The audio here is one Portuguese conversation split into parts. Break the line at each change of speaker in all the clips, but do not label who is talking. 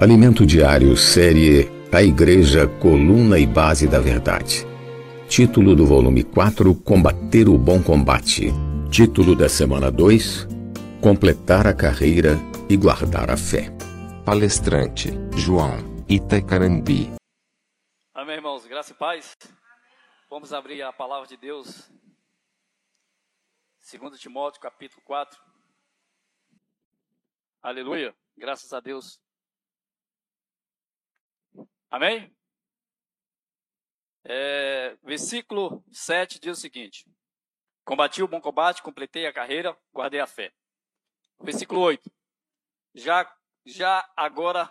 Alimento Diário, série A Igreja, Coluna e Base da Verdade. Título do volume 4: Combater o Bom Combate. Título da semana 2: Completar a carreira e guardar a fé.
Palestrante: João Itacarambi.
Amém, irmãos. Graça e paz. Vamos abrir a palavra de Deus. 2 Timóteo, capítulo 4. Aleluia. Graças a Deus. Amém? É, versículo 7 diz o seguinte: Combati o bom combate, completei a carreira, guardei a fé. Versículo 8: Já, já agora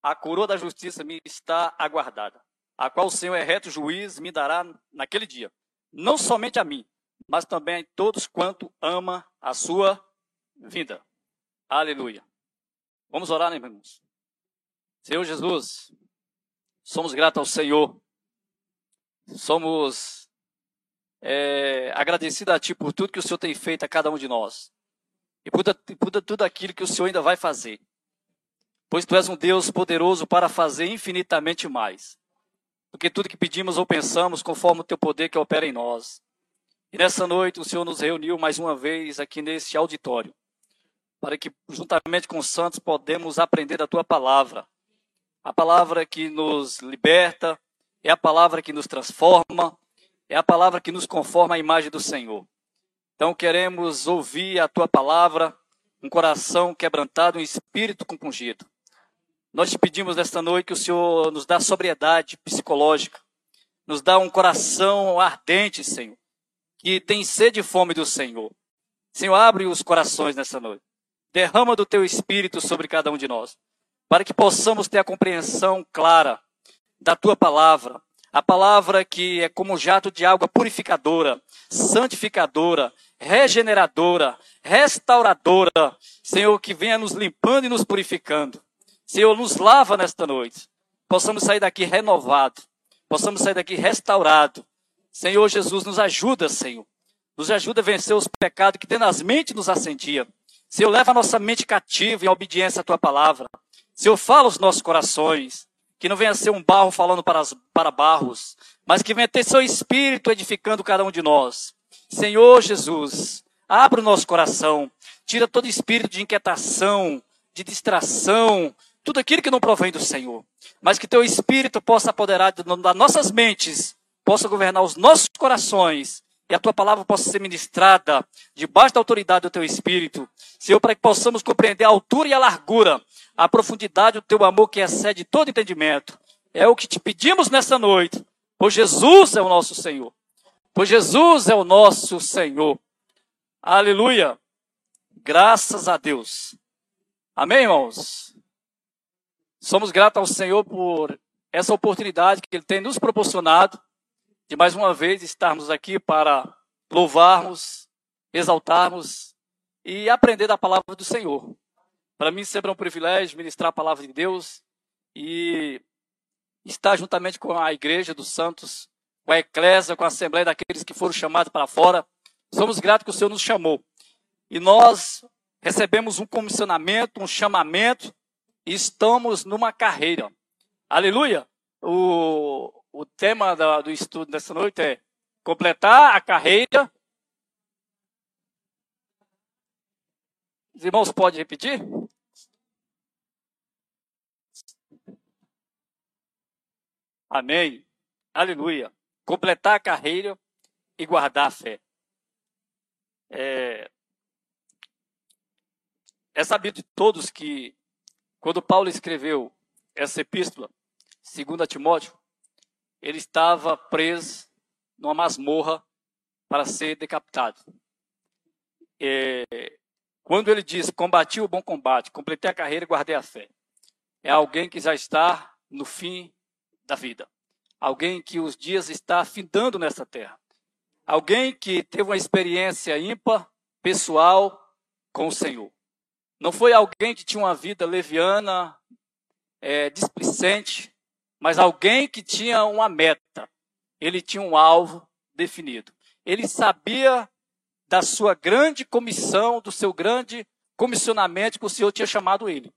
a coroa da justiça me está aguardada, a qual o Senhor é reto juiz me dará naquele dia, não somente a mim, mas também a todos quanto ama a sua vida. Aleluia. Vamos orar, né, irmãos? Senhor Jesus, somos gratos ao Senhor. Somos é, agradecidos a Ti por tudo que o Senhor tem feito a cada um de nós. E por, por tudo aquilo que o Senhor ainda vai fazer. Pois Tu és um Deus poderoso para fazer infinitamente mais. Porque tudo que pedimos ou pensamos, conforme o Teu poder que opera em nós. E nessa noite o Senhor nos reuniu mais uma vez aqui neste auditório. Para que, juntamente com os santos, podemos aprender da Tua palavra a palavra que nos liberta, é a palavra que nos transforma, é a palavra que nos conforma à imagem do Senhor. Então queremos ouvir a tua palavra, um coração quebrantado, um espírito compungido. Nós te pedimos nesta noite que o Senhor nos dá sobriedade psicológica, nos dá um coração ardente, Senhor, que tem sede e fome do Senhor. Senhor, abre os corações nesta noite. Derrama do teu espírito sobre cada um de nós para que possamos ter a compreensão clara da tua palavra. A palavra que é como um jato de água purificadora, santificadora, regeneradora, restauradora. Senhor, que venha nos limpando e nos purificando. Senhor, nos lava nesta noite. Possamos sair daqui renovado. Possamos sair daqui restaurado. Senhor Jesus, nos ajuda, Senhor. Nos ajuda a vencer os pecados que tenazmente nos ascendiam. Senhor, leva a nossa mente cativa em obediência à tua palavra. Senhor, fala os nossos corações, que não venha ser um barro falando para, as, para barros, mas que venha ter seu espírito edificando cada um de nós. Senhor Jesus, abra o nosso coração, tira todo espírito de inquietação, de distração, tudo aquilo que não provém do Senhor. Mas que teu espírito possa apoderar das nossas mentes, possa governar os nossos corações e a tua palavra possa ser ministrada debaixo da autoridade do teu espírito. Senhor, para que possamos compreender a altura e a largura, a profundidade do teu amor que excede todo entendimento. É o que te pedimos nessa noite, pois Jesus é o nosso Senhor. Pois Jesus é o nosso Senhor. Aleluia. Graças a Deus. Amém, irmãos? Somos gratos ao Senhor por essa oportunidade que Ele tem nos proporcionado de mais uma vez estarmos aqui para louvarmos, exaltarmos e aprender da palavra do Senhor. Para mim sempre é um privilégio ministrar a palavra de Deus e estar juntamente com a igreja dos santos, com a eclésia, com a assembleia daqueles que foram chamados para fora. Somos gratos que o Senhor nos chamou. E nós recebemos um comissionamento, um chamamento e estamos numa carreira. Aleluia! O, o tema do, do estudo dessa noite é completar a carreira. Os irmãos podem repetir? Amém. Aleluia. Completar a carreira e guardar a fé. É, é sabido de todos que quando Paulo escreveu essa epístola, 2 Timóteo, ele estava preso numa masmorra para ser decapitado. É, quando ele diz, combati o bom combate, completei a carreira e guardei a fé, é alguém que já está no fim da vida. Alguém que os dias está findando nessa terra. Alguém que teve uma experiência ímpar, pessoal, com o Senhor. Não foi alguém que tinha uma vida leviana, é, displicente, mas alguém que tinha uma meta, ele tinha um alvo definido. Ele sabia da sua grande comissão, do seu grande comissionamento que o Senhor tinha chamado ele.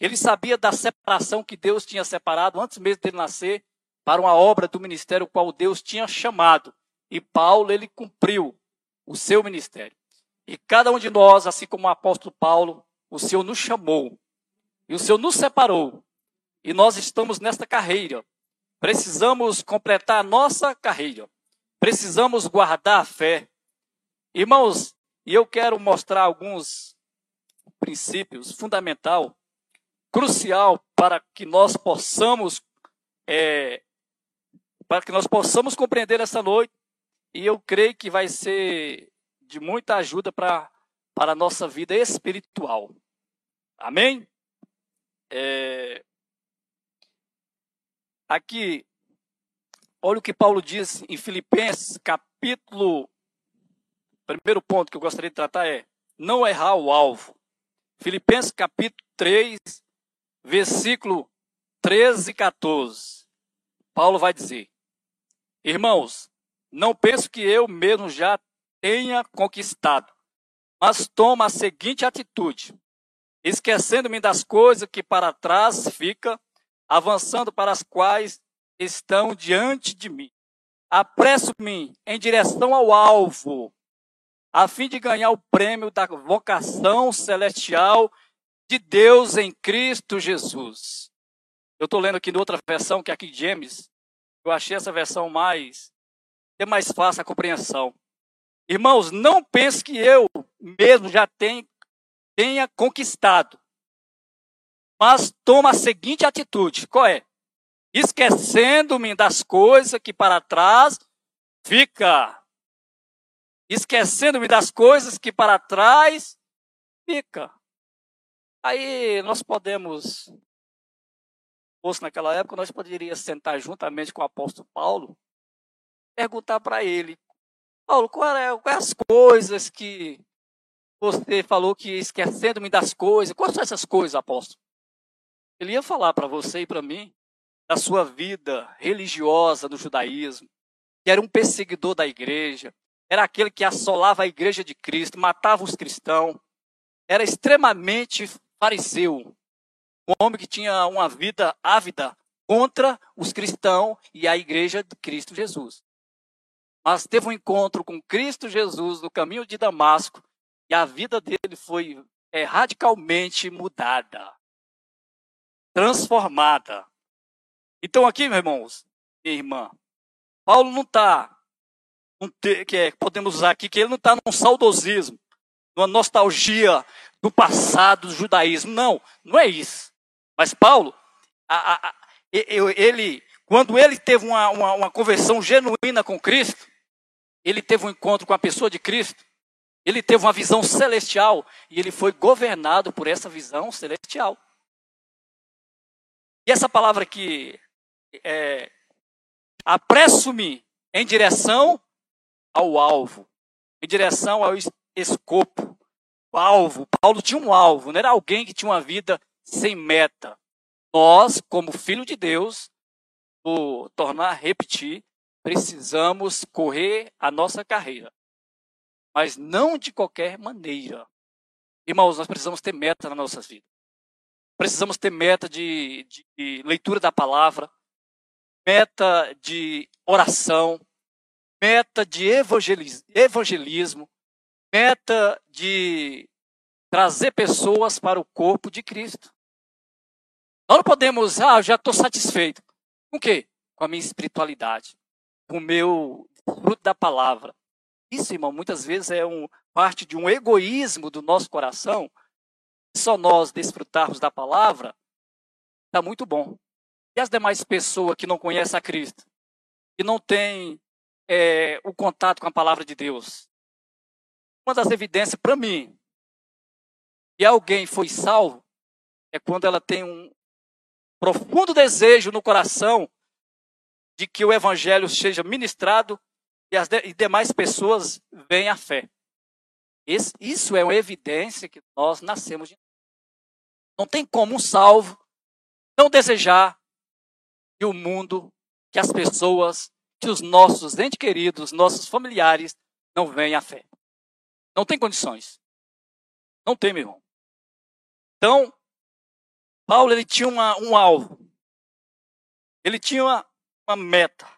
Ele sabia da separação que Deus tinha separado antes mesmo dele nascer para uma obra do ministério qual Deus tinha chamado. E Paulo, ele cumpriu o seu ministério. E cada um de nós, assim como o apóstolo Paulo, o Senhor nos chamou. E o Senhor nos separou. E nós estamos nesta carreira. Precisamos completar a nossa carreira. Precisamos guardar a fé. Irmãos, e eu quero mostrar alguns princípios fundamental, crucial para que nós possamos é, para que nós possamos compreender essa noite e eu creio que vai ser de muita ajuda para para a nossa vida espiritual. Amém? É, aqui, olha o que Paulo diz em Filipenses, capítulo. Primeiro ponto que eu gostaria de tratar é não errar o alvo. Filipenses capítulo 3, versículo 13 e 14. Paulo vai dizer: Irmãos, não penso que eu mesmo já tenha conquistado, mas toma a seguinte atitude: esquecendo-me das coisas que para trás fica, avançando para as quais estão diante de mim. Apresso-me em direção ao alvo, a fim de ganhar o prêmio da vocação celestial de Deus em Cristo Jesus. Eu estou lendo aqui em outra versão, que é aqui James. Eu achei essa versão mais é mais fácil a compreensão. Irmãos, não pense que eu mesmo já tenha conquistado. Mas toma a seguinte atitude: qual é? Esquecendo-me das coisas que para trás fica esquecendo-me das coisas que para trás fica. Aí nós podemos, fosse naquela época, nós poderíamos sentar juntamente com o apóstolo Paulo, perguntar para ele, Paulo, quais é, quais as coisas que você falou que esquecendo-me das coisas, quais são essas coisas, apóstolo? Ele ia falar para você e para mim da sua vida religiosa no judaísmo, que era um perseguidor da igreja, era aquele que assolava a igreja de Cristo, matava os cristãos, era extremamente fariseu, um homem que tinha uma vida ávida contra os cristãos e a igreja de Cristo Jesus. Mas teve um encontro com Cristo Jesus no caminho de Damasco e a vida dele foi é, radicalmente mudada, transformada. Então aqui, meus irmãos, minha irmã, Paulo não está que é, podemos usar aqui, que ele não está num saudosismo, numa nostalgia do passado do judaísmo. Não, não é isso. Mas Paulo, a, a, a, ele, quando ele teve uma, uma, uma conversão genuína com Cristo, ele teve um encontro com a pessoa de Cristo, ele teve uma visão celestial e ele foi governado por essa visão celestial. E essa palavra aqui é apresso-me em direção ao alvo, em direção ao escopo. O alvo. Paulo tinha um alvo, não era alguém que tinha uma vida sem meta. Nós, como filho de Deus, vou tornar a repetir, precisamos correr a nossa carreira. Mas não de qualquer maneira. Irmãos, nós precisamos ter meta na nossas vidas. Precisamos ter meta de, de leitura da palavra, meta de oração, meta de evangelismo, meta de trazer pessoas para o corpo de Cristo. Nós não podemos, ah, já estou satisfeito. Com o quê? Com a minha espiritualidade, com o meu fruto da palavra. Isso, irmão, muitas vezes é um, parte de um egoísmo do nosso coração. Só nós desfrutarmos da palavra, está muito bom. E as demais pessoas que não conhecem a Cristo, que não têm é, o contato com a palavra de Deus. Uma das evidências para mim que alguém foi salvo é quando ela tem um profundo desejo no coração de que o evangelho seja ministrado e as de, e demais pessoas venham à fé. Esse, isso é uma evidência que nós nascemos de Não tem como um salvo não desejar que o mundo, que as pessoas que os nossos entes queridos, nossos familiares, não venham à fé. Não tem condições. Não tem, meu irmão. Então, Paulo ele tinha uma, um alvo. Ele tinha uma, uma meta.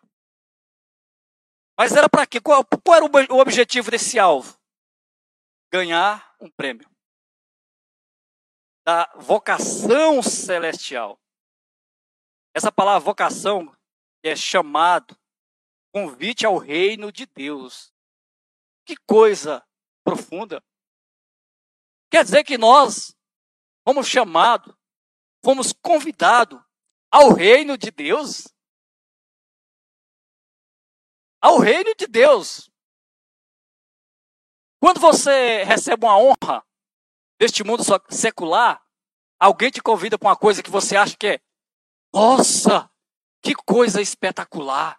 Mas era para quê? Qual, qual era o, o objetivo desse alvo? Ganhar um prêmio. Da vocação celestial. Essa palavra vocação é chamado, convite ao reino de Deus. Que coisa profunda. Quer dizer que nós fomos chamados, fomos convidados ao reino de Deus? Ao reino de Deus. Quando você recebe uma honra deste mundo secular, alguém te convida para uma coisa que você acha que é, nossa, que coisa espetacular.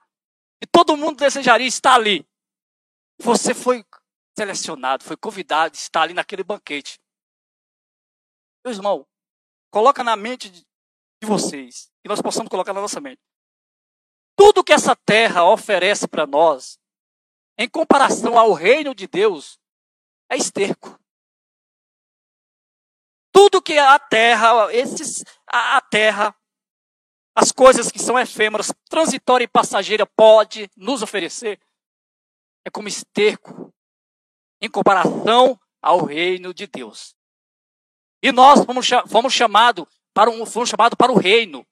E todo mundo desejaria estar ali. Você foi selecionado, foi convidado, está ali naquele banquete. Meu irmão, coloca na mente de, vocês, que nós possamos colocar na nossa mente. Tudo que essa terra oferece para nós, em comparação ao reino de Deus, é esterco. Tudo que a terra, esses, a, a terra, as coisas que são efêmeras, transitória e passageira pode nos oferecer, é como esterco em comparação ao reino de Deus. E nós fomos, fomos chamados para um, fomos chamados para o reino.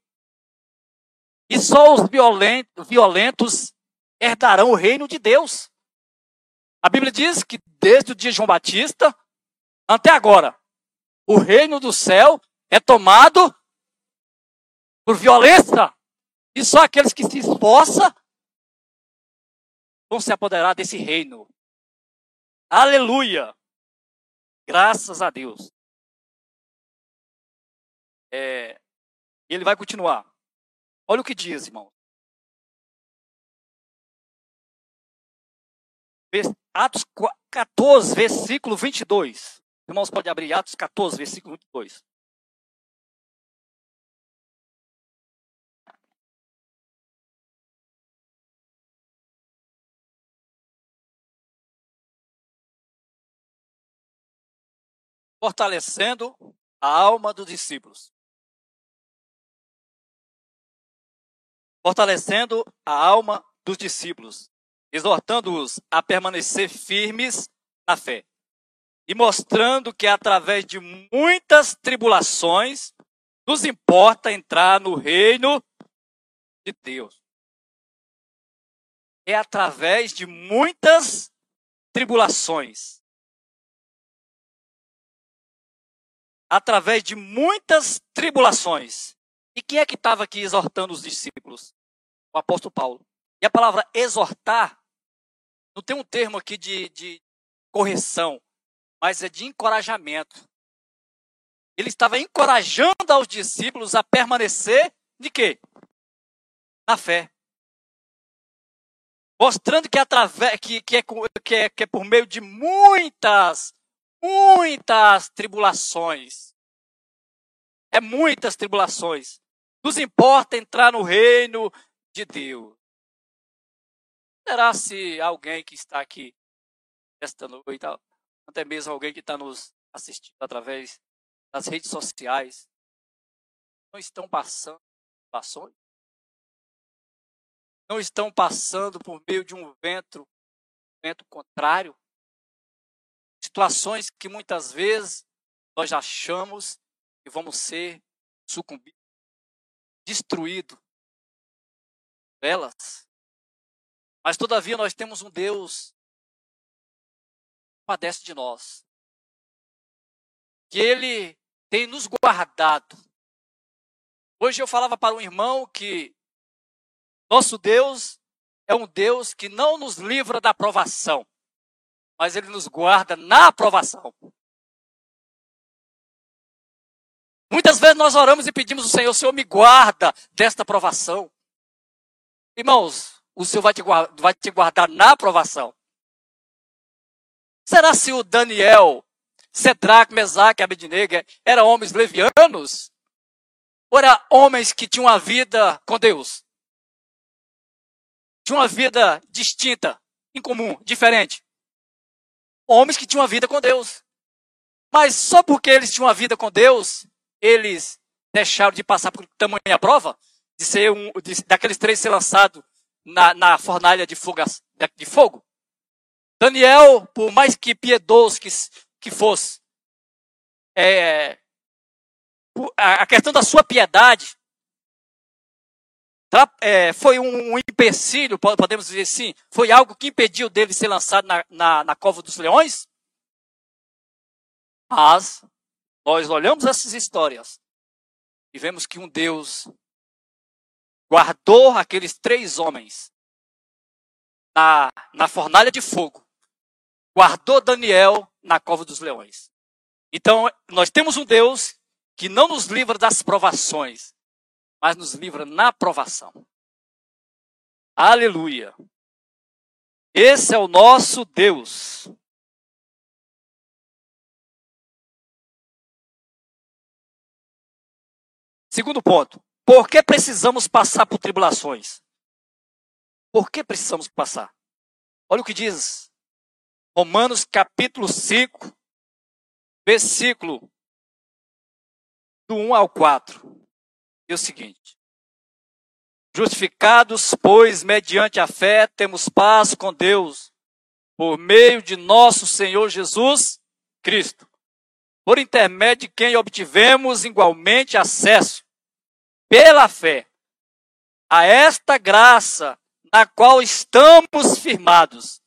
E só os violentos herdarão o reino de Deus. A Bíblia diz que desde o dia de João Batista até agora, o reino do céu é tomado por violência. E só aqueles que se esforçam vão se apoderar desse reino. Aleluia! Graças a Deus. É, ele vai continuar. Olha o que diz, irmão. Atos 14, versículo 22. Irmãos, pode abrir Atos 14, versículo 22. fortalecendo a alma dos discípulos. Fortalecendo a alma dos discípulos, exortando-os a permanecer firmes na fé e mostrando que através de muitas tribulações nos importa entrar no reino de Deus. É através de muitas tribulações através de muitas tribulações. E quem é que estava aqui exortando os discípulos? O apóstolo Paulo. E a palavra exortar não tem um termo aqui de, de correção, mas é de encorajamento. Ele estava encorajando aos discípulos a permanecer de quê? Na fé. Mostrando que, através, que, que, é, que, é, que é por meio de muitas muitas tribulações. É muitas tribulações. Nos importa entrar no reino de Deus. Será se alguém que está aqui esta noite, até mesmo alguém que está nos assistindo através das redes sociais, não estão passando situações? Não estão passando por meio de um vento, vento contrário? situações que muitas vezes nós achamos que vamos ser sucumbidos, destruídos delas. Mas todavia nós temos um Deus que padece de nós. Que Ele tem nos guardado. Hoje eu falava para um irmão que nosso Deus é um Deus que não nos livra da provação mas ele nos guarda na aprovação. Muitas vezes nós oramos e pedimos ao Senhor, Senhor, me guarda desta aprovação. Irmãos, o Senhor vai te, guardar, vai te guardar na aprovação. Será se o Daniel, Cedraque, Mesaque Abednego eram homens levianos? Ou eram homens que tinham uma vida com Deus? Tinham uma vida distinta, incomum, diferente homens que tinham uma vida com Deus. Mas só porque eles tinham uma vida com Deus, eles deixaram de passar por tamanha prova, de ser um, de, daqueles três ser lançado na, na fornalha de fogo, de fogo. Daniel, por mais que piedoso que, que fosse, é, a questão da sua piedade é, foi um, um empecilho, podemos dizer assim, foi algo que impediu dele ser lançado na, na, na cova dos leões? Mas nós olhamos essas histórias e vemos que um Deus guardou aqueles três homens na, na fornalha de fogo, guardou Daniel na cova dos leões. Então, nós temos um Deus que não nos livra das provações, mas nos livra na provação. Aleluia. Esse é o nosso Deus. Segundo ponto. Por que precisamos passar por tribulações? Por que precisamos passar? Olha o que diz Romanos capítulo 5, versículo do 1 ao 4. E o seguinte: Justificados, pois, mediante a fé, temos paz com Deus, por meio de nosso Senhor Jesus Cristo, por intermédio de quem obtivemos igualmente acesso pela fé a esta graça na qual estamos firmados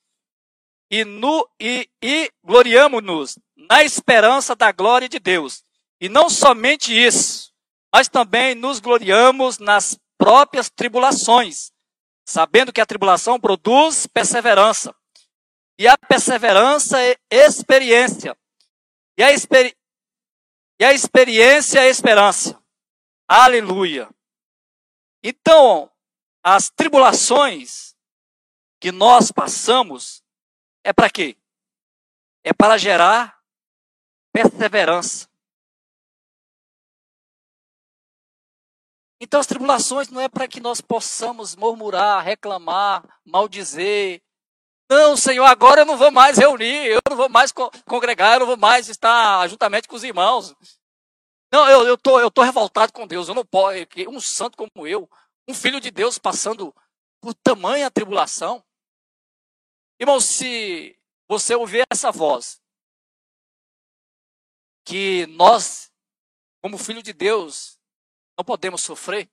e, no, e, e gloriamos-nos na esperança da glória de Deus. E não somente isso, mas também nos gloriamos nas próprias tribulações, sabendo que a tribulação produz perseverança. E a perseverança é experiência. E a, experi e a experiência é esperança. Aleluia. Então, as tribulações que nós passamos é para quê? É para gerar perseverança. Então, as tribulações não é para que nós possamos murmurar, reclamar, maldizer. Não, Senhor, agora eu não vou mais reunir, eu não vou mais congregar, eu não vou mais estar juntamente com os irmãos. Não, eu, eu, tô, eu tô revoltado com Deus. Eu não posso. Um santo como eu, um filho de Deus passando por tamanha tribulação. Irmão, se você ouvir essa voz, que nós, como filho de Deus, não podemos sofrer,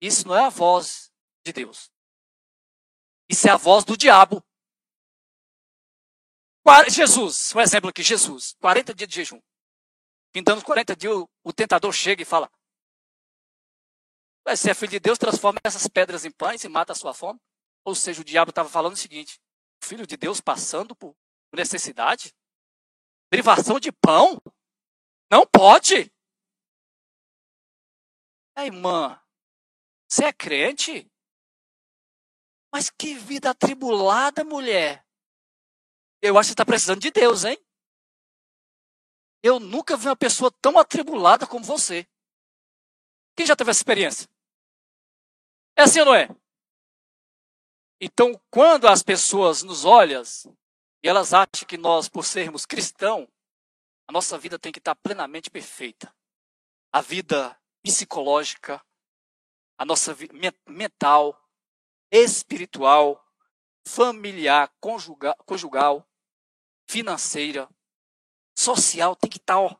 isso não é a voz de Deus. Isso é a voz do diabo. Jesus, um exemplo aqui, Jesus, 40 dias de jejum. Pintando os 40 dias, o tentador chega e fala: Se é filho de Deus, transforma essas pedras em pães e mata a sua fome. Ou seja, o diabo estava falando o seguinte: filho de Deus passando por necessidade, privação de pão, não pode. É, irmã, você é crente? Mas que vida atribulada, mulher. Eu acho que você está precisando de Deus, hein? Eu nunca vi uma pessoa tão atribulada como você. Quem já teve essa experiência? É assim ou não é? Então, quando as pessoas nos olham e elas acham que nós, por sermos cristãos, a nossa vida tem que estar plenamente perfeita. A vida psicológica, a nossa vida mental, espiritual, familiar, conjugal, conjugal financeira, social tem que estar. Ó,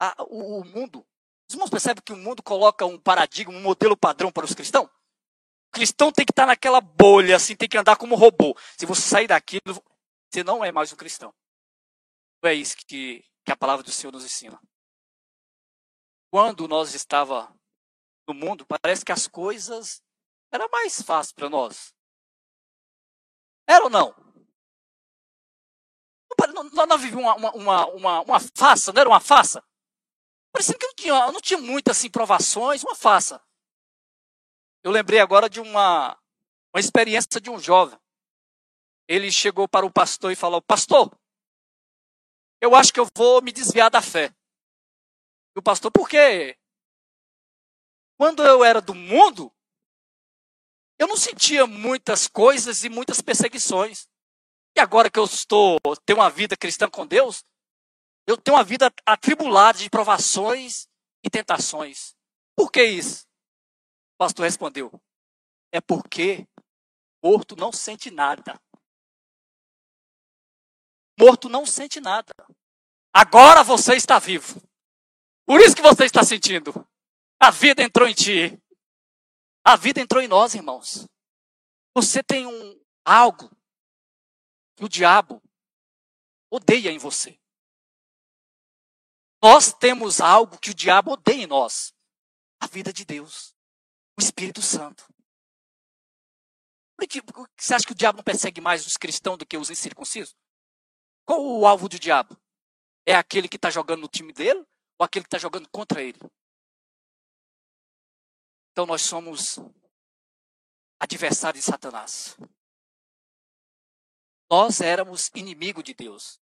a, o, o, mundo. Os irmãos percebem que o mundo coloca um paradigma, um modelo padrão para os cristãos? O cristão tem que estar naquela bolha, assim, tem que andar como robô. Se você sair daquilo, você não é mais um cristão. Não é isso que, que a palavra do Senhor nos ensina. Quando nós estava no mundo, parece que as coisas eram mais fáceis para nós. Era ou não? Não, não vivia uma, uma, uma, uma, farsa, não era uma farsa? Parecia que não tinha, não tinha muitas assim, provações, uma farsa. Eu lembrei agora de uma, uma experiência de um jovem. Ele chegou para o pastor e falou: Pastor, eu acho que eu vou me desviar da fé. E o pastor, por quê? Quando eu era do mundo, eu não sentia muitas coisas e muitas perseguições. E agora que eu estou, tenho uma vida cristã com Deus, eu tenho uma vida atribulada de provações e tentações. Por que isso? O pastor respondeu: É porque morto não sente nada. Morto não sente nada. Agora você está vivo. Por isso que você está sentindo. A vida entrou em ti. A vida entrou em nós, irmãos. Você tem um algo que o diabo odeia em você. Nós temos algo que o diabo odeia em nós: a vida de Deus, o Espírito Santo. Por que você acha que o diabo não persegue mais os cristãos do que os incircuncisos? Qual o alvo do diabo? É aquele que está jogando no time dele ou aquele que está jogando contra ele? Então nós somos adversários de Satanás. Nós éramos inimigo de Deus.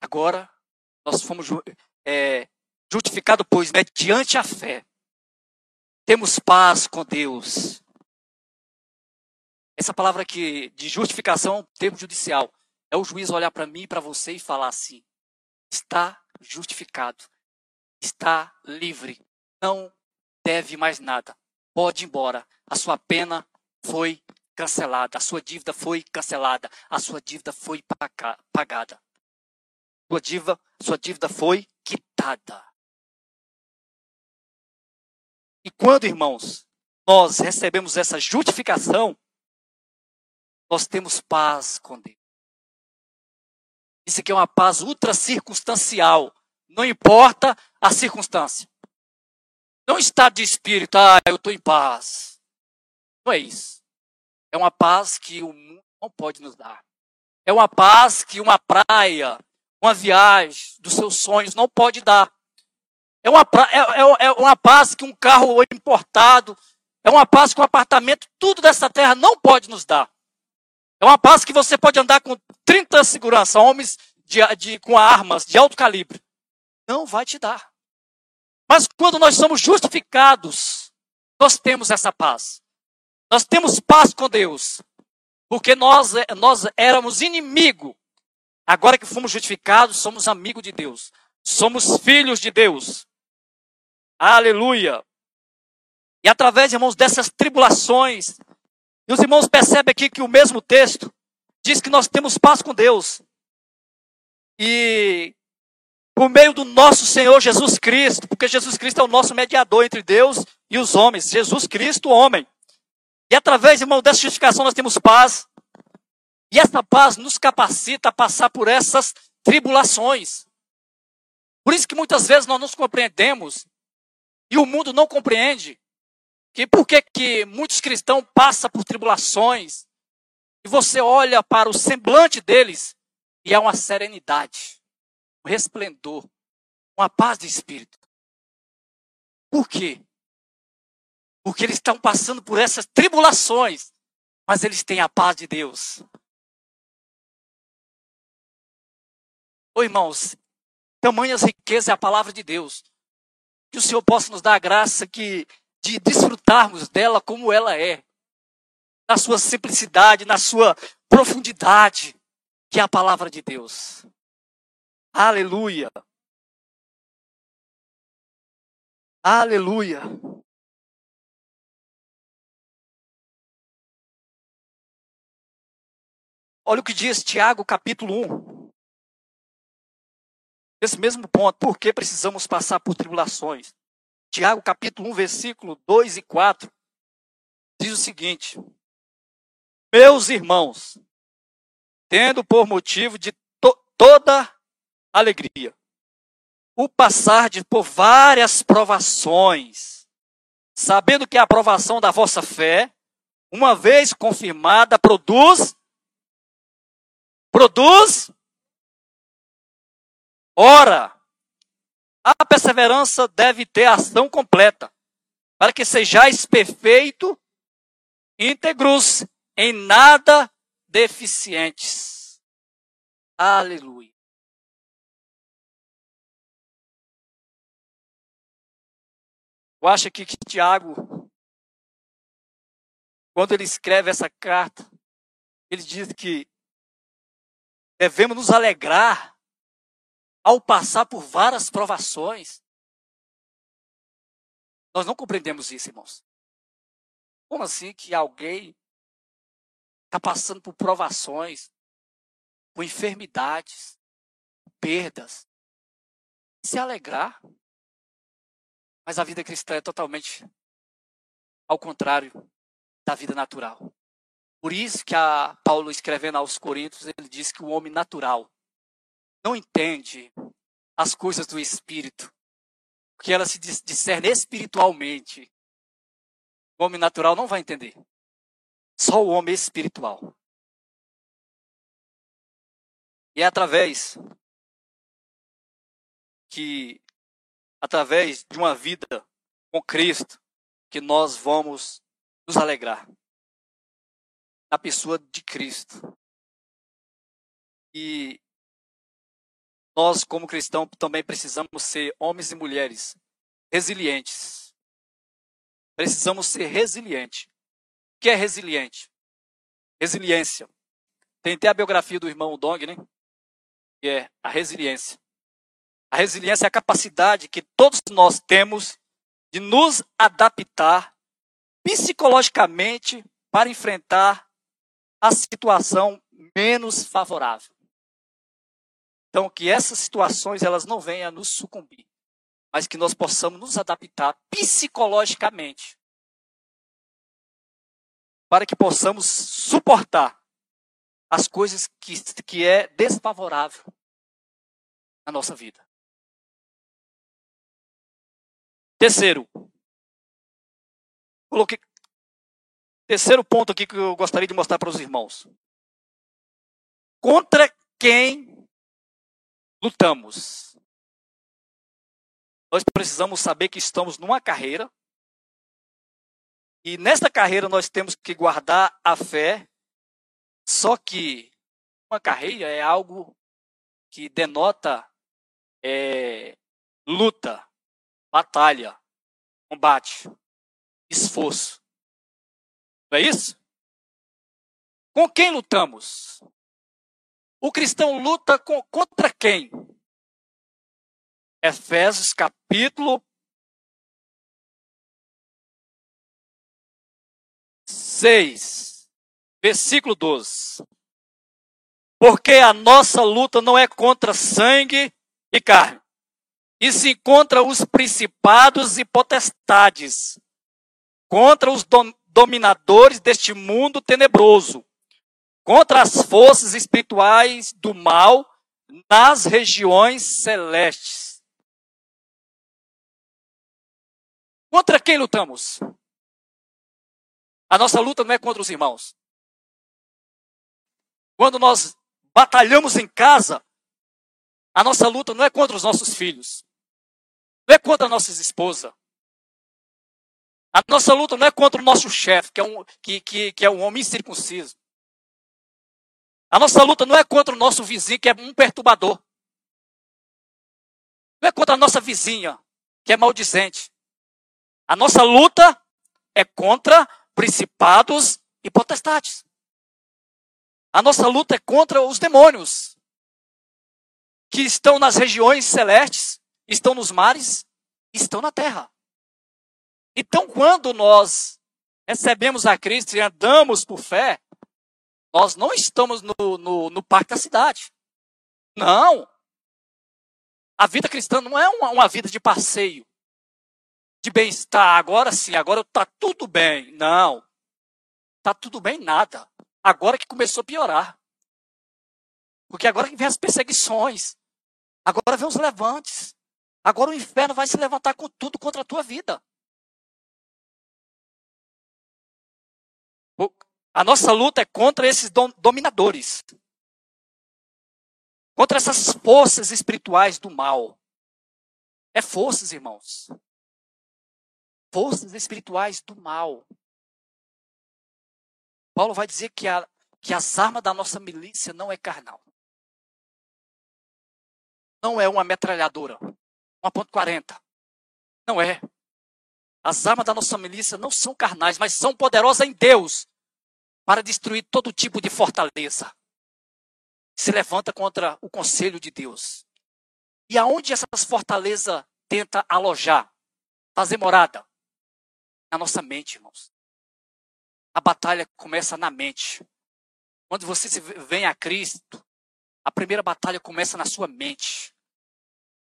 Agora nós fomos é, justificados, pois, mediante a fé. Temos paz com Deus. Essa palavra aqui de justificação é um termo judicial. É o juiz olhar para mim e para você e falar assim: está justificado, está livre, não deve mais nada, pode ir embora, a sua pena foi cancelada, a sua dívida foi cancelada, a sua dívida foi pagada. Sua dívida, sua dívida foi quitada. E quando, irmãos, nós recebemos essa justificação, nós temos paz com Deus. Isso aqui é uma paz ultra circunstancial. Não importa a circunstância. Não está de espírito, ah, eu estou em paz. Não é isso. É uma paz que o mundo não pode nos dar. É uma paz que uma praia, uma viagem dos seus sonhos não pode dar. É uma, é, é, é uma paz que um carro importado, é uma paz que um apartamento, tudo dessa terra não pode nos dar. É uma paz que você pode andar com 30 segurança, homens de, de, com armas de alto calibre. Não vai te dar. Mas quando nós somos justificados, nós temos essa paz. Nós temos paz com Deus. Porque nós, nós éramos inimigo. Agora que fomos justificados, somos amigos de Deus. Somos filhos de Deus. Aleluia. E através, irmãos, dessas tribulações, e os irmãos percebem aqui que o mesmo texto diz que nós temos paz com Deus. E por meio do nosso Senhor Jesus Cristo, porque Jesus Cristo é o nosso mediador entre Deus e os homens. Jesus Cristo, homem. E através, irmão, dessa justificação nós temos paz. E essa paz nos capacita a passar por essas tribulações. Por isso que muitas vezes nós nos compreendemos e o mundo não compreende que por que, que muitos cristãos passam por tribulações e você olha para o semblante deles e há uma serenidade, um resplendor, uma paz de espírito. Por quê? Porque eles estão passando por essas tribulações, mas eles têm a paz de Deus. Ô irmãos, tamanhas riquezas é a palavra de Deus. Que o Senhor possa nos dar a graça que de desfrutarmos dela como ela é, na sua simplicidade, na sua profundidade, que é a palavra de Deus. Aleluia. Aleluia. Olha o que diz Tiago, capítulo 1. Esse mesmo ponto, por que precisamos passar por tribulações? Tiago capítulo 1, versículo 2 e 4, diz o seguinte: Meus irmãos, tendo por motivo de to toda alegria o passar de por várias provações, sabendo que a aprovação da vossa fé, uma vez confirmada, produz produz ora a perseverança deve ter ação completa, para que sejais perfeito, íntegros, em nada deficientes. Aleluia. Eu acho aqui que Tiago, quando ele escreve essa carta, ele diz que devemos nos alegrar ao passar por várias provações. Nós não compreendemos isso, irmãos. Como assim que alguém está passando por provações, por enfermidades, perdas, se alegrar? Mas a vida cristã é totalmente ao contrário da vida natural. Por isso que a Paulo escrevendo aos Coríntios, ele diz que o homem natural não entende as coisas do espírito, porque ela se discerne espiritualmente. O homem natural não vai entender. Só o homem espiritual. E é através que através de uma vida com Cristo que nós vamos nos alegrar na pessoa de Cristo. E nós, como cristãos, também precisamos ser homens e mulheres resilientes. Precisamos ser resilientes. O que é resiliente? Resiliência. Tem até a biografia do irmão Dong, né? Que é a resiliência. A resiliência é a capacidade que todos nós temos de nos adaptar psicologicamente para enfrentar a situação menos favorável. Então, que essas situações elas não venham a nos sucumbir, mas que nós possamos nos adaptar psicologicamente para que possamos suportar as coisas que, que é desfavorável na nossa vida. Terceiro, coloquei terceiro ponto aqui que eu gostaria de mostrar para os irmãos. Contra quem lutamos? Nós precisamos saber que estamos numa carreira e nesta carreira nós temos que guardar a fé. Só que uma carreira é algo que denota é, luta, batalha, combate, esforço. Não é isso? Com quem lutamos? O cristão luta com, contra quem? Efésios capítulo 6, versículo 12. Porque a nossa luta não é contra sangue e carne, e se contra os principados e potestades, contra os dominadores deste mundo tenebroso, contra as forças espirituais do mal nas regiões celestes. Contra quem lutamos? A nossa luta não é contra os irmãos. Quando nós batalhamos em casa, a nossa luta não é contra os nossos filhos. Não é contra nossas esposas. A nossa luta não é contra o nosso chefe, que, é um, que, que, que é um homem circunciso. A nossa luta não é contra o nosso vizinho, que é um perturbador. Não é contra a nossa vizinha, que é maldizente. A nossa luta é contra principados e potestades. A nossa luta é contra os demônios que estão nas regiões celestes, estão nos mares, estão na terra. Então, quando nós recebemos a Cristo e andamos por fé, nós não estamos no, no, no parque da cidade. Não. A vida cristã não é uma, uma vida de passeio, de bem-estar. Agora sim, agora está tudo bem. Não. Está tudo bem nada. Agora que começou a piorar. Porque agora que vem as perseguições. Agora vem os levantes. Agora o inferno vai se levantar com tudo contra a tua vida. A nossa luta é contra esses dominadores. Contra essas forças espirituais do mal. É forças, irmãos. Forças espirituais do mal. Paulo vai dizer que, a, que as armas da nossa milícia não é carnal. Não é uma metralhadora. Uma ponto .40. Não é. As armas da nossa milícia não são carnais, mas são poderosas em Deus para destruir todo tipo de fortaleza. Se levanta contra o conselho de Deus. E aonde essas fortalezas tenta alojar, fazer morada? Na nossa mente, irmãos. A batalha começa na mente. Quando você vem a Cristo, a primeira batalha começa na sua mente.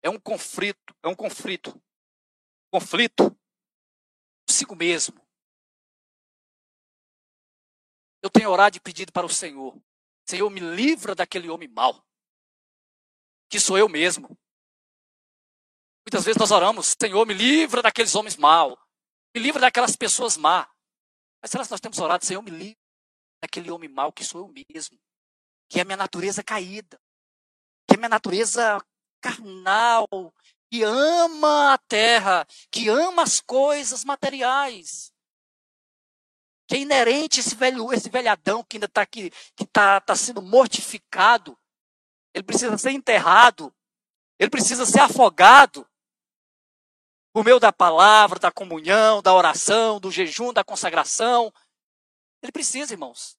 É um conflito, é um conflito. Conflito consigo mesmo. Eu tenho orado e pedido para o Senhor. Senhor, me livra daquele homem mau. Que sou eu mesmo. Muitas vezes nós oramos, Senhor, me livra daqueles homens maus. Me livra daquelas pessoas má. Mas será que nós temos orado, Senhor, me livra daquele homem mau que sou eu mesmo? Que é a minha natureza caída. Que é a minha natureza carnal. Que ama a terra. Que ama as coisas materiais que é inerente esse velho, esse velhadão que ainda está aqui, que está tá sendo mortificado. Ele precisa ser enterrado. Ele precisa ser afogado. Por meio da palavra, da comunhão, da oração, do jejum, da consagração. Ele precisa, irmãos.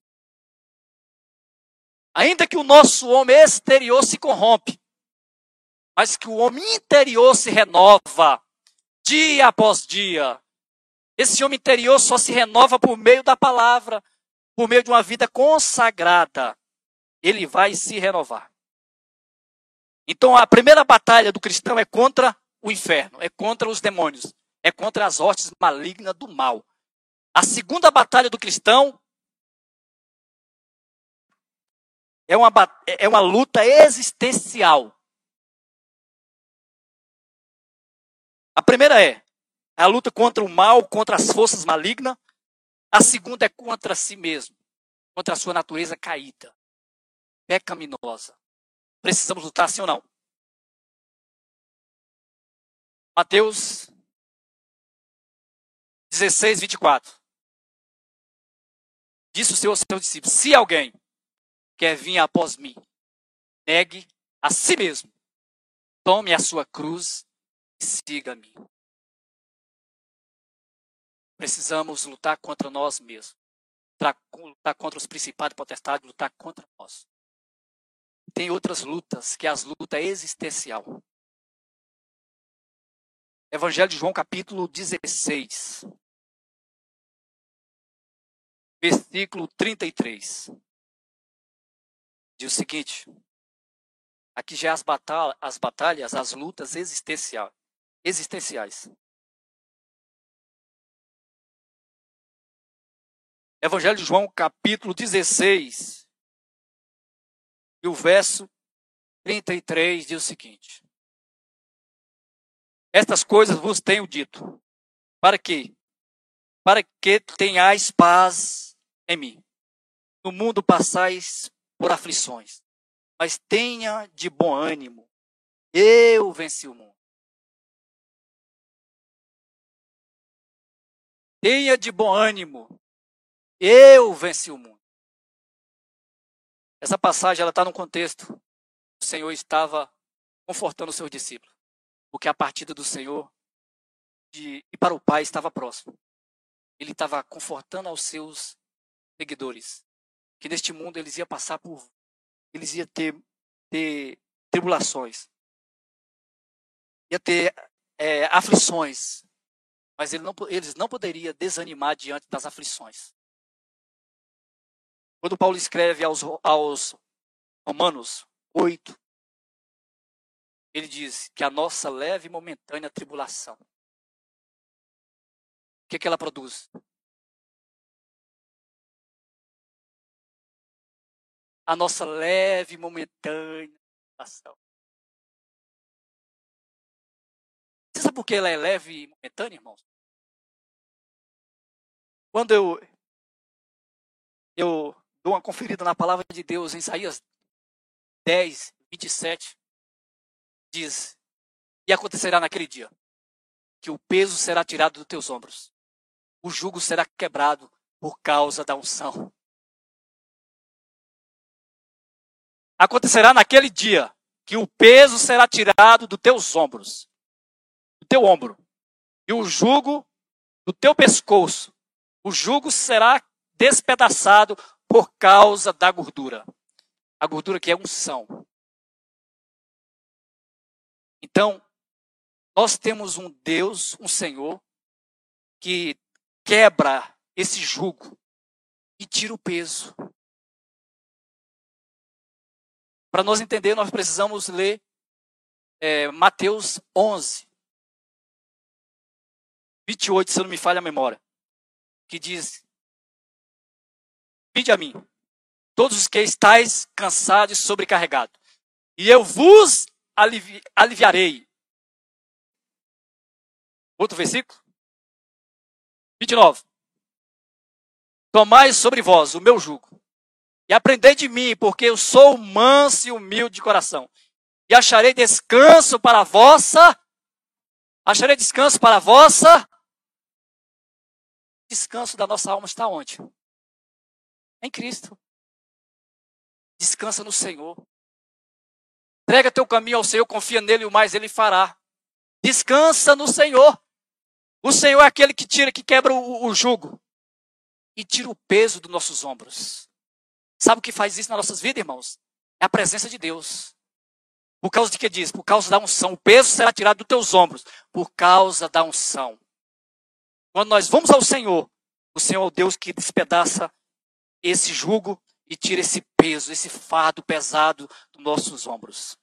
Ainda que o nosso homem exterior se corrompe, mas que o homem interior se renova dia após dia. Esse homem interior só se renova por meio da palavra, por meio de uma vida consagrada. Ele vai se renovar. Então a primeira batalha do cristão é contra o inferno, é contra os demônios, é contra as hostes malignas do mal. A segunda batalha do cristão é uma, é uma luta existencial. A primeira é a luta contra o mal, contra as forças malignas. A segunda é contra si mesmo, contra a sua natureza caída, pecaminosa. Precisamos lutar sim ou não? Mateus 16, 24. Disse o Senhor aos seus discípulos: Se alguém quer vir após mim, negue a si mesmo, tome a sua cruz e siga-me. Precisamos lutar contra nós mesmos. Lutar contra os principados e potestades, lutar contra nós. Tem outras lutas, que é as lutas existencial. Evangelho de João, capítulo 16, versículo 33. Diz o seguinte: aqui já é as, batalhas, as batalhas, as lutas existenciais. Evangelho de João, capítulo 16, e o verso 33 diz o seguinte: Estas coisas vos tenho dito, para que? Para que tenhais paz em mim. No mundo passais por aflições, mas tenha de bom ânimo. Eu venci o mundo. Tenha de bom ânimo. Eu venci o mundo. Essa passagem ela está no contexto. O Senhor estava confortando os seus discípulos, porque a partida do Senhor de, e para o Pai estava próximo. Ele estava confortando aos seus seguidores que neste mundo eles iam passar por, eles iam ter, ter tribulações, ia ter é, aflições, mas ele não, eles não poderiam desanimar diante das aflições. Quando Paulo escreve aos, aos Romanos 8, ele diz que a nossa leve e momentânea tribulação, o que, que ela produz? A nossa leve e momentânea tribulação. Você sabe por que ela é leve e momentânea, irmãos? Quando eu, eu dou uma conferida na palavra de Deus, em Isaías 10, 27, diz: E acontecerá naquele dia que o peso será tirado dos teus ombros, o jugo será quebrado por causa da unção. Acontecerá naquele dia que o peso será tirado dos teus ombros, do teu ombro, e o jugo do teu pescoço, o jugo será despedaçado por causa da gordura. A gordura que é unção. Então, nós temos um Deus, um Senhor, que quebra esse jugo e tira o peso. Para nós entender, nós precisamos ler é, Mateus 11, 28, se não me falha a memória, que diz: Vinde a mim, todos os que estáis cansados e sobrecarregados, e eu vos alivi aliviarei. Outro versículo? 29. Tomai sobre vós o meu jugo, e aprendei de mim, porque eu sou manso e humilde de coração, e acharei descanso para a vossa. Acharei descanso para a vossa. Descanso da nossa alma está onde? Em Cristo. Descansa no Senhor. Entrega teu caminho ao Senhor, confia nele, o mais ele fará. Descansa no Senhor. O Senhor é aquele que tira, que quebra o, o jugo e tira o peso dos nossos ombros. Sabe o que faz isso nas nossas vidas, irmãos? É a presença de Deus. Por causa de que diz? Por causa da unção. O peso será tirado dos teus ombros. Por causa da unção. Quando nós vamos ao Senhor, o Senhor é o Deus que despedaça esse jugo e tira esse peso, esse fardo pesado dos nossos ombros.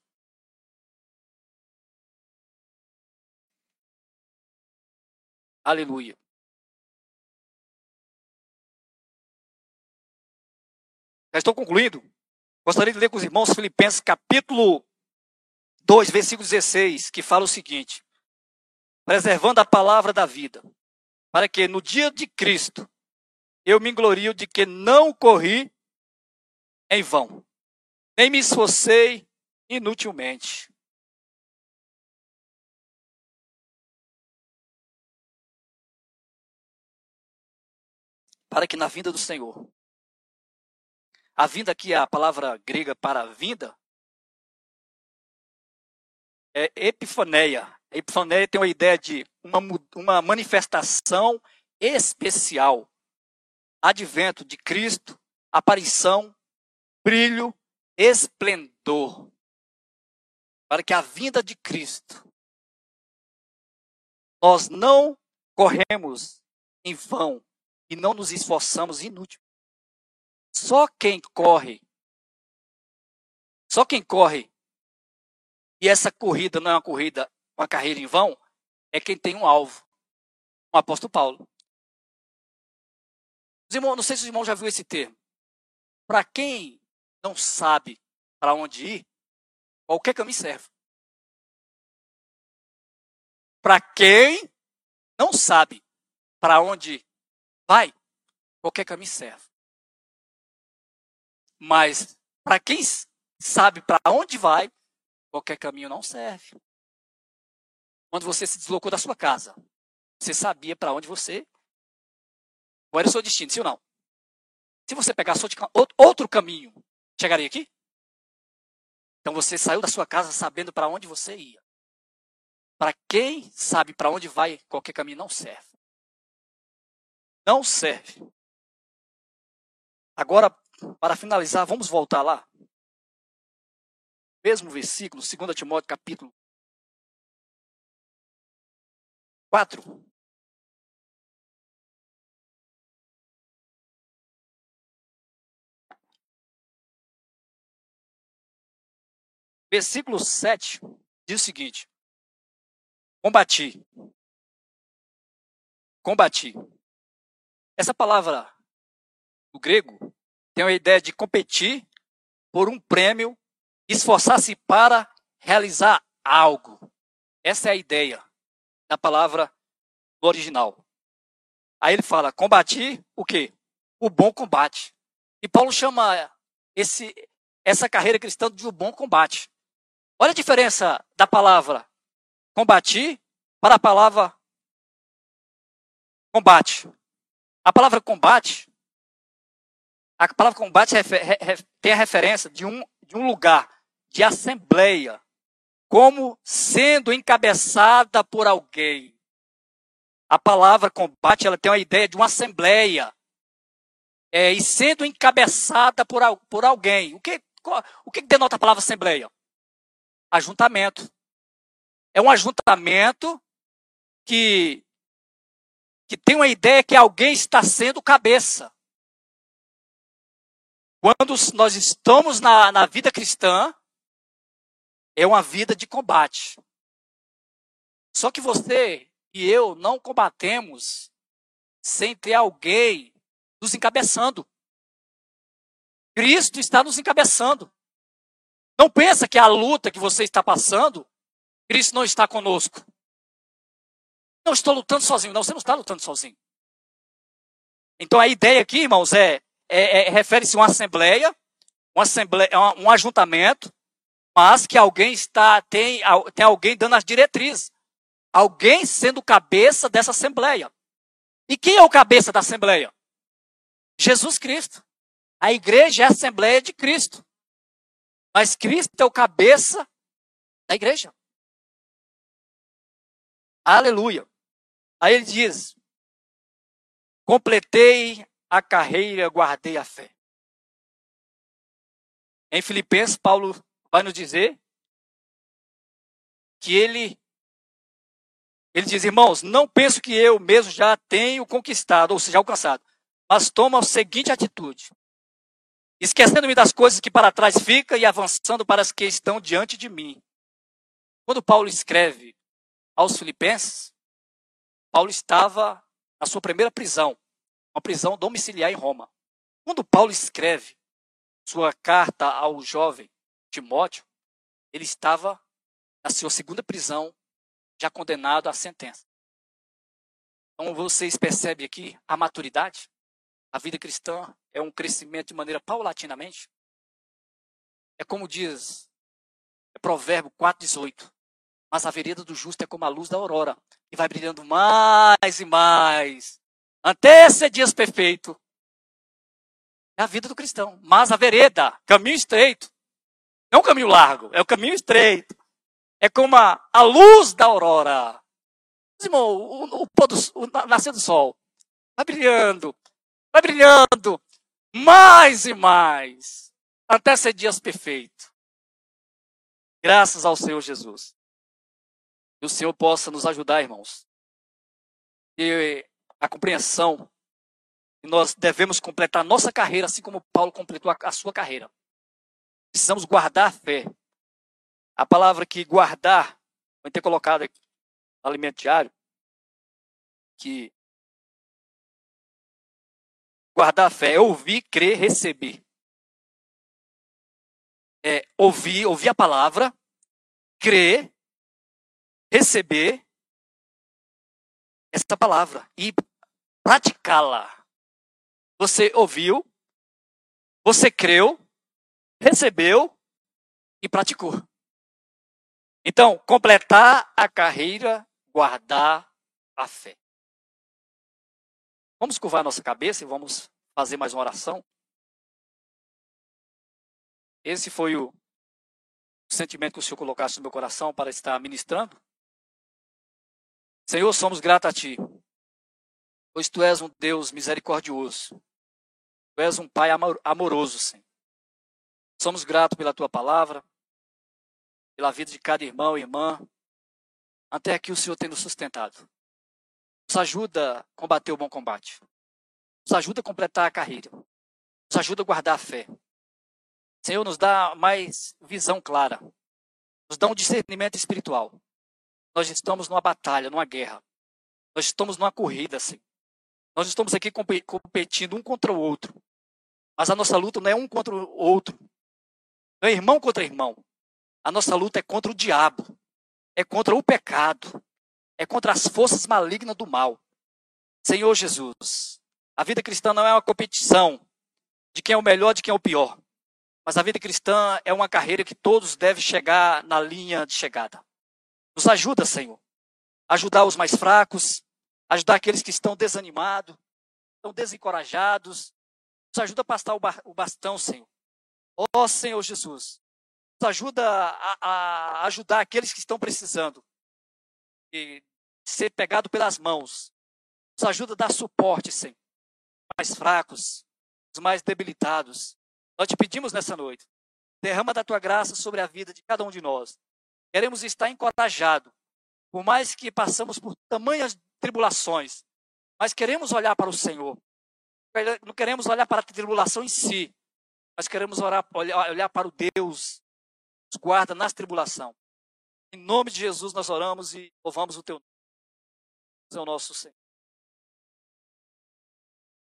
Aleluia. Já estou concluindo. Gostaria de ler com os irmãos Filipenses capítulo 2, versículo 16, que fala o seguinte: preservando a palavra da vida, para que no dia de Cristo eu me glorio de que não corri em vão, nem me esforcei inutilmente. Para que na vinda do Senhor, a vinda aqui, a palavra grega para vinda, é epifaneia. A epifaneia tem uma ideia de uma, uma manifestação especial. Advento de Cristo, aparição brilho, esplendor. Para que a vinda de Cristo, nós não corremos em vão e não nos esforçamos inútil. Só quem corre, só quem corre, e essa corrida não é uma corrida, uma carreira em vão, é quem tem um alvo. O apóstolo Paulo. Os irmãos, não sei se os irmãos já viram esse termo. Para quem não sabe para onde ir, qualquer caminho serve. Para quem não sabe para onde vai, qualquer caminho serve. Mas para quem sabe para onde vai, qualquer caminho não serve. Quando você se deslocou da sua casa, você sabia para onde você. Qual era o seu destino, sim ou não? Se você pegasse outro caminho chegaria aqui? Então você saiu da sua casa sabendo para onde você ia. Para quem sabe para onde vai, qualquer caminho não serve. Não serve. Agora, para finalizar, vamos voltar lá. Mesmo versículo, 2 Timóteo capítulo 4. Versículo 7 diz o seguinte: Combati. Combati. Essa palavra do grego tem a ideia de competir por um prêmio, esforçar-se para realizar algo. Essa é a ideia da palavra no original. Aí ele fala: combati o quê? O bom combate. E Paulo chama esse, essa carreira cristã de um bom combate. Olha a diferença da palavra combati para a palavra combate. A palavra combate, a palavra combate tem a referência de um, de um lugar de assembleia, como sendo encabeçada por alguém. A palavra combate ela tem a ideia de uma assembleia é, e sendo encabeçada por, por alguém. O que, o que denota a palavra assembleia? Ajuntamento. É um ajuntamento que, que tem uma ideia que alguém está sendo cabeça. Quando nós estamos na, na vida cristã, é uma vida de combate. Só que você e eu não combatemos sem ter alguém nos encabeçando. Cristo está nos encabeçando. Não pensa que a luta que você está passando, Cristo não está conosco. Não estou lutando sozinho. Não, você não está lutando sozinho. Então a ideia aqui, irmãos, é, é, é refere-se a uma assembleia, uma assembleia, um ajuntamento, mas que alguém está tem, tem alguém dando as diretrizes, alguém sendo cabeça dessa assembleia. E quem é o cabeça da assembleia? Jesus Cristo. A igreja é a assembleia de Cristo. Mas Cristo é o cabeça da igreja. Aleluia. Aí ele diz: completei a carreira, guardei a fé. Em Filipenses, Paulo vai nos dizer que ele ele diz, irmãos, não penso que eu mesmo já tenho conquistado, ou seja, alcançado, mas toma a seguinte atitude: esquecendo-me das coisas que para trás ficam e avançando para as que estão diante de mim. Quando Paulo escreve aos Filipenses, Paulo estava na sua primeira prisão, uma prisão domiciliar em Roma. Quando Paulo escreve sua carta ao jovem Timóteo, ele estava na sua segunda prisão, já condenado à sentença. Então vocês percebem aqui a maturidade? A vida cristã é um crescimento de maneira paulatinamente. É como diz é Provérbio 4,18. Mas a vereda do justo é como a luz da aurora, que vai brilhando mais e mais, até ser dias perfeito. É a vida do cristão. Mas a vereda, caminho estreito, não caminho largo, é o caminho estreito. É como a, a luz da aurora. Irmão, o, o, do, o nascer do sol vai brilhando, vai brilhando mais e mais, até ser dias perfeito. Graças ao Senhor Jesus. Que o Senhor possa nos ajudar, irmãos. E a compreensão que nós devemos completar a nossa carreira, assim como Paulo completou a, sua carreira. Precisamos guardar a fé. A palavra que guardar, vai ter colocado aqui no alimento diário, que guardar a fé é ouvir, crer, receber. É ouvir, ouvir a palavra, crer, receber essa palavra e praticá-la. Você ouviu, você creu, recebeu e praticou. Então, completar a carreira, guardar a fé. Vamos curvar nossa cabeça e vamos fazer mais uma oração. Esse foi o sentimento que o Senhor colocasse no meu coração para estar ministrando. Senhor, somos gratos a Ti, pois Tu és um Deus misericordioso. Tu és um Pai amoroso, Senhor. Somos gratos pela Tua palavra, pela vida de cada irmão e irmã, até aqui o Senhor tem nos sustentado. Nos ajuda a combater o bom combate. Nos ajuda a completar a carreira. Nos ajuda a guardar a fé. Senhor, nos dá mais visão clara. Nos dá um discernimento espiritual. Nós estamos numa batalha, numa guerra. Nós estamos numa corrida, assim. Nós estamos aqui competindo um contra o outro. Mas a nossa luta não é um contra o outro. Não é irmão contra irmão. A nossa luta é contra o diabo. É contra o pecado. É contra as forças malignas do mal. Senhor Jesus, a vida cristã não é uma competição de quem é o melhor, de quem é o pior. Mas a vida cristã é uma carreira que todos devem chegar na linha de chegada. Nos ajuda, Senhor. Ajudar os mais fracos, ajudar aqueles que estão desanimados, estão desencorajados. Nos ajuda a passar o bastão, Senhor. Ó oh, Senhor Jesus, nos ajuda a, a, ajudar aqueles que estão precisando ser pegado pelas mãos. Nos ajuda a dar suporte, Senhor. Mais fracos, os mais debilitados. Nós te pedimos nessa noite. Derrama da tua graça sobre a vida de cada um de nós. Queremos estar encorajados. Por mais que passamos por tamanhas tribulações, Mas queremos olhar para o Senhor. Não queremos olhar para a tribulação em si, mas queremos orar, olhar, olhar para o Deus que nos guarda nas tribulação. Em nome de Jesus nós oramos e louvamos o teu nome. É o nosso Senhor.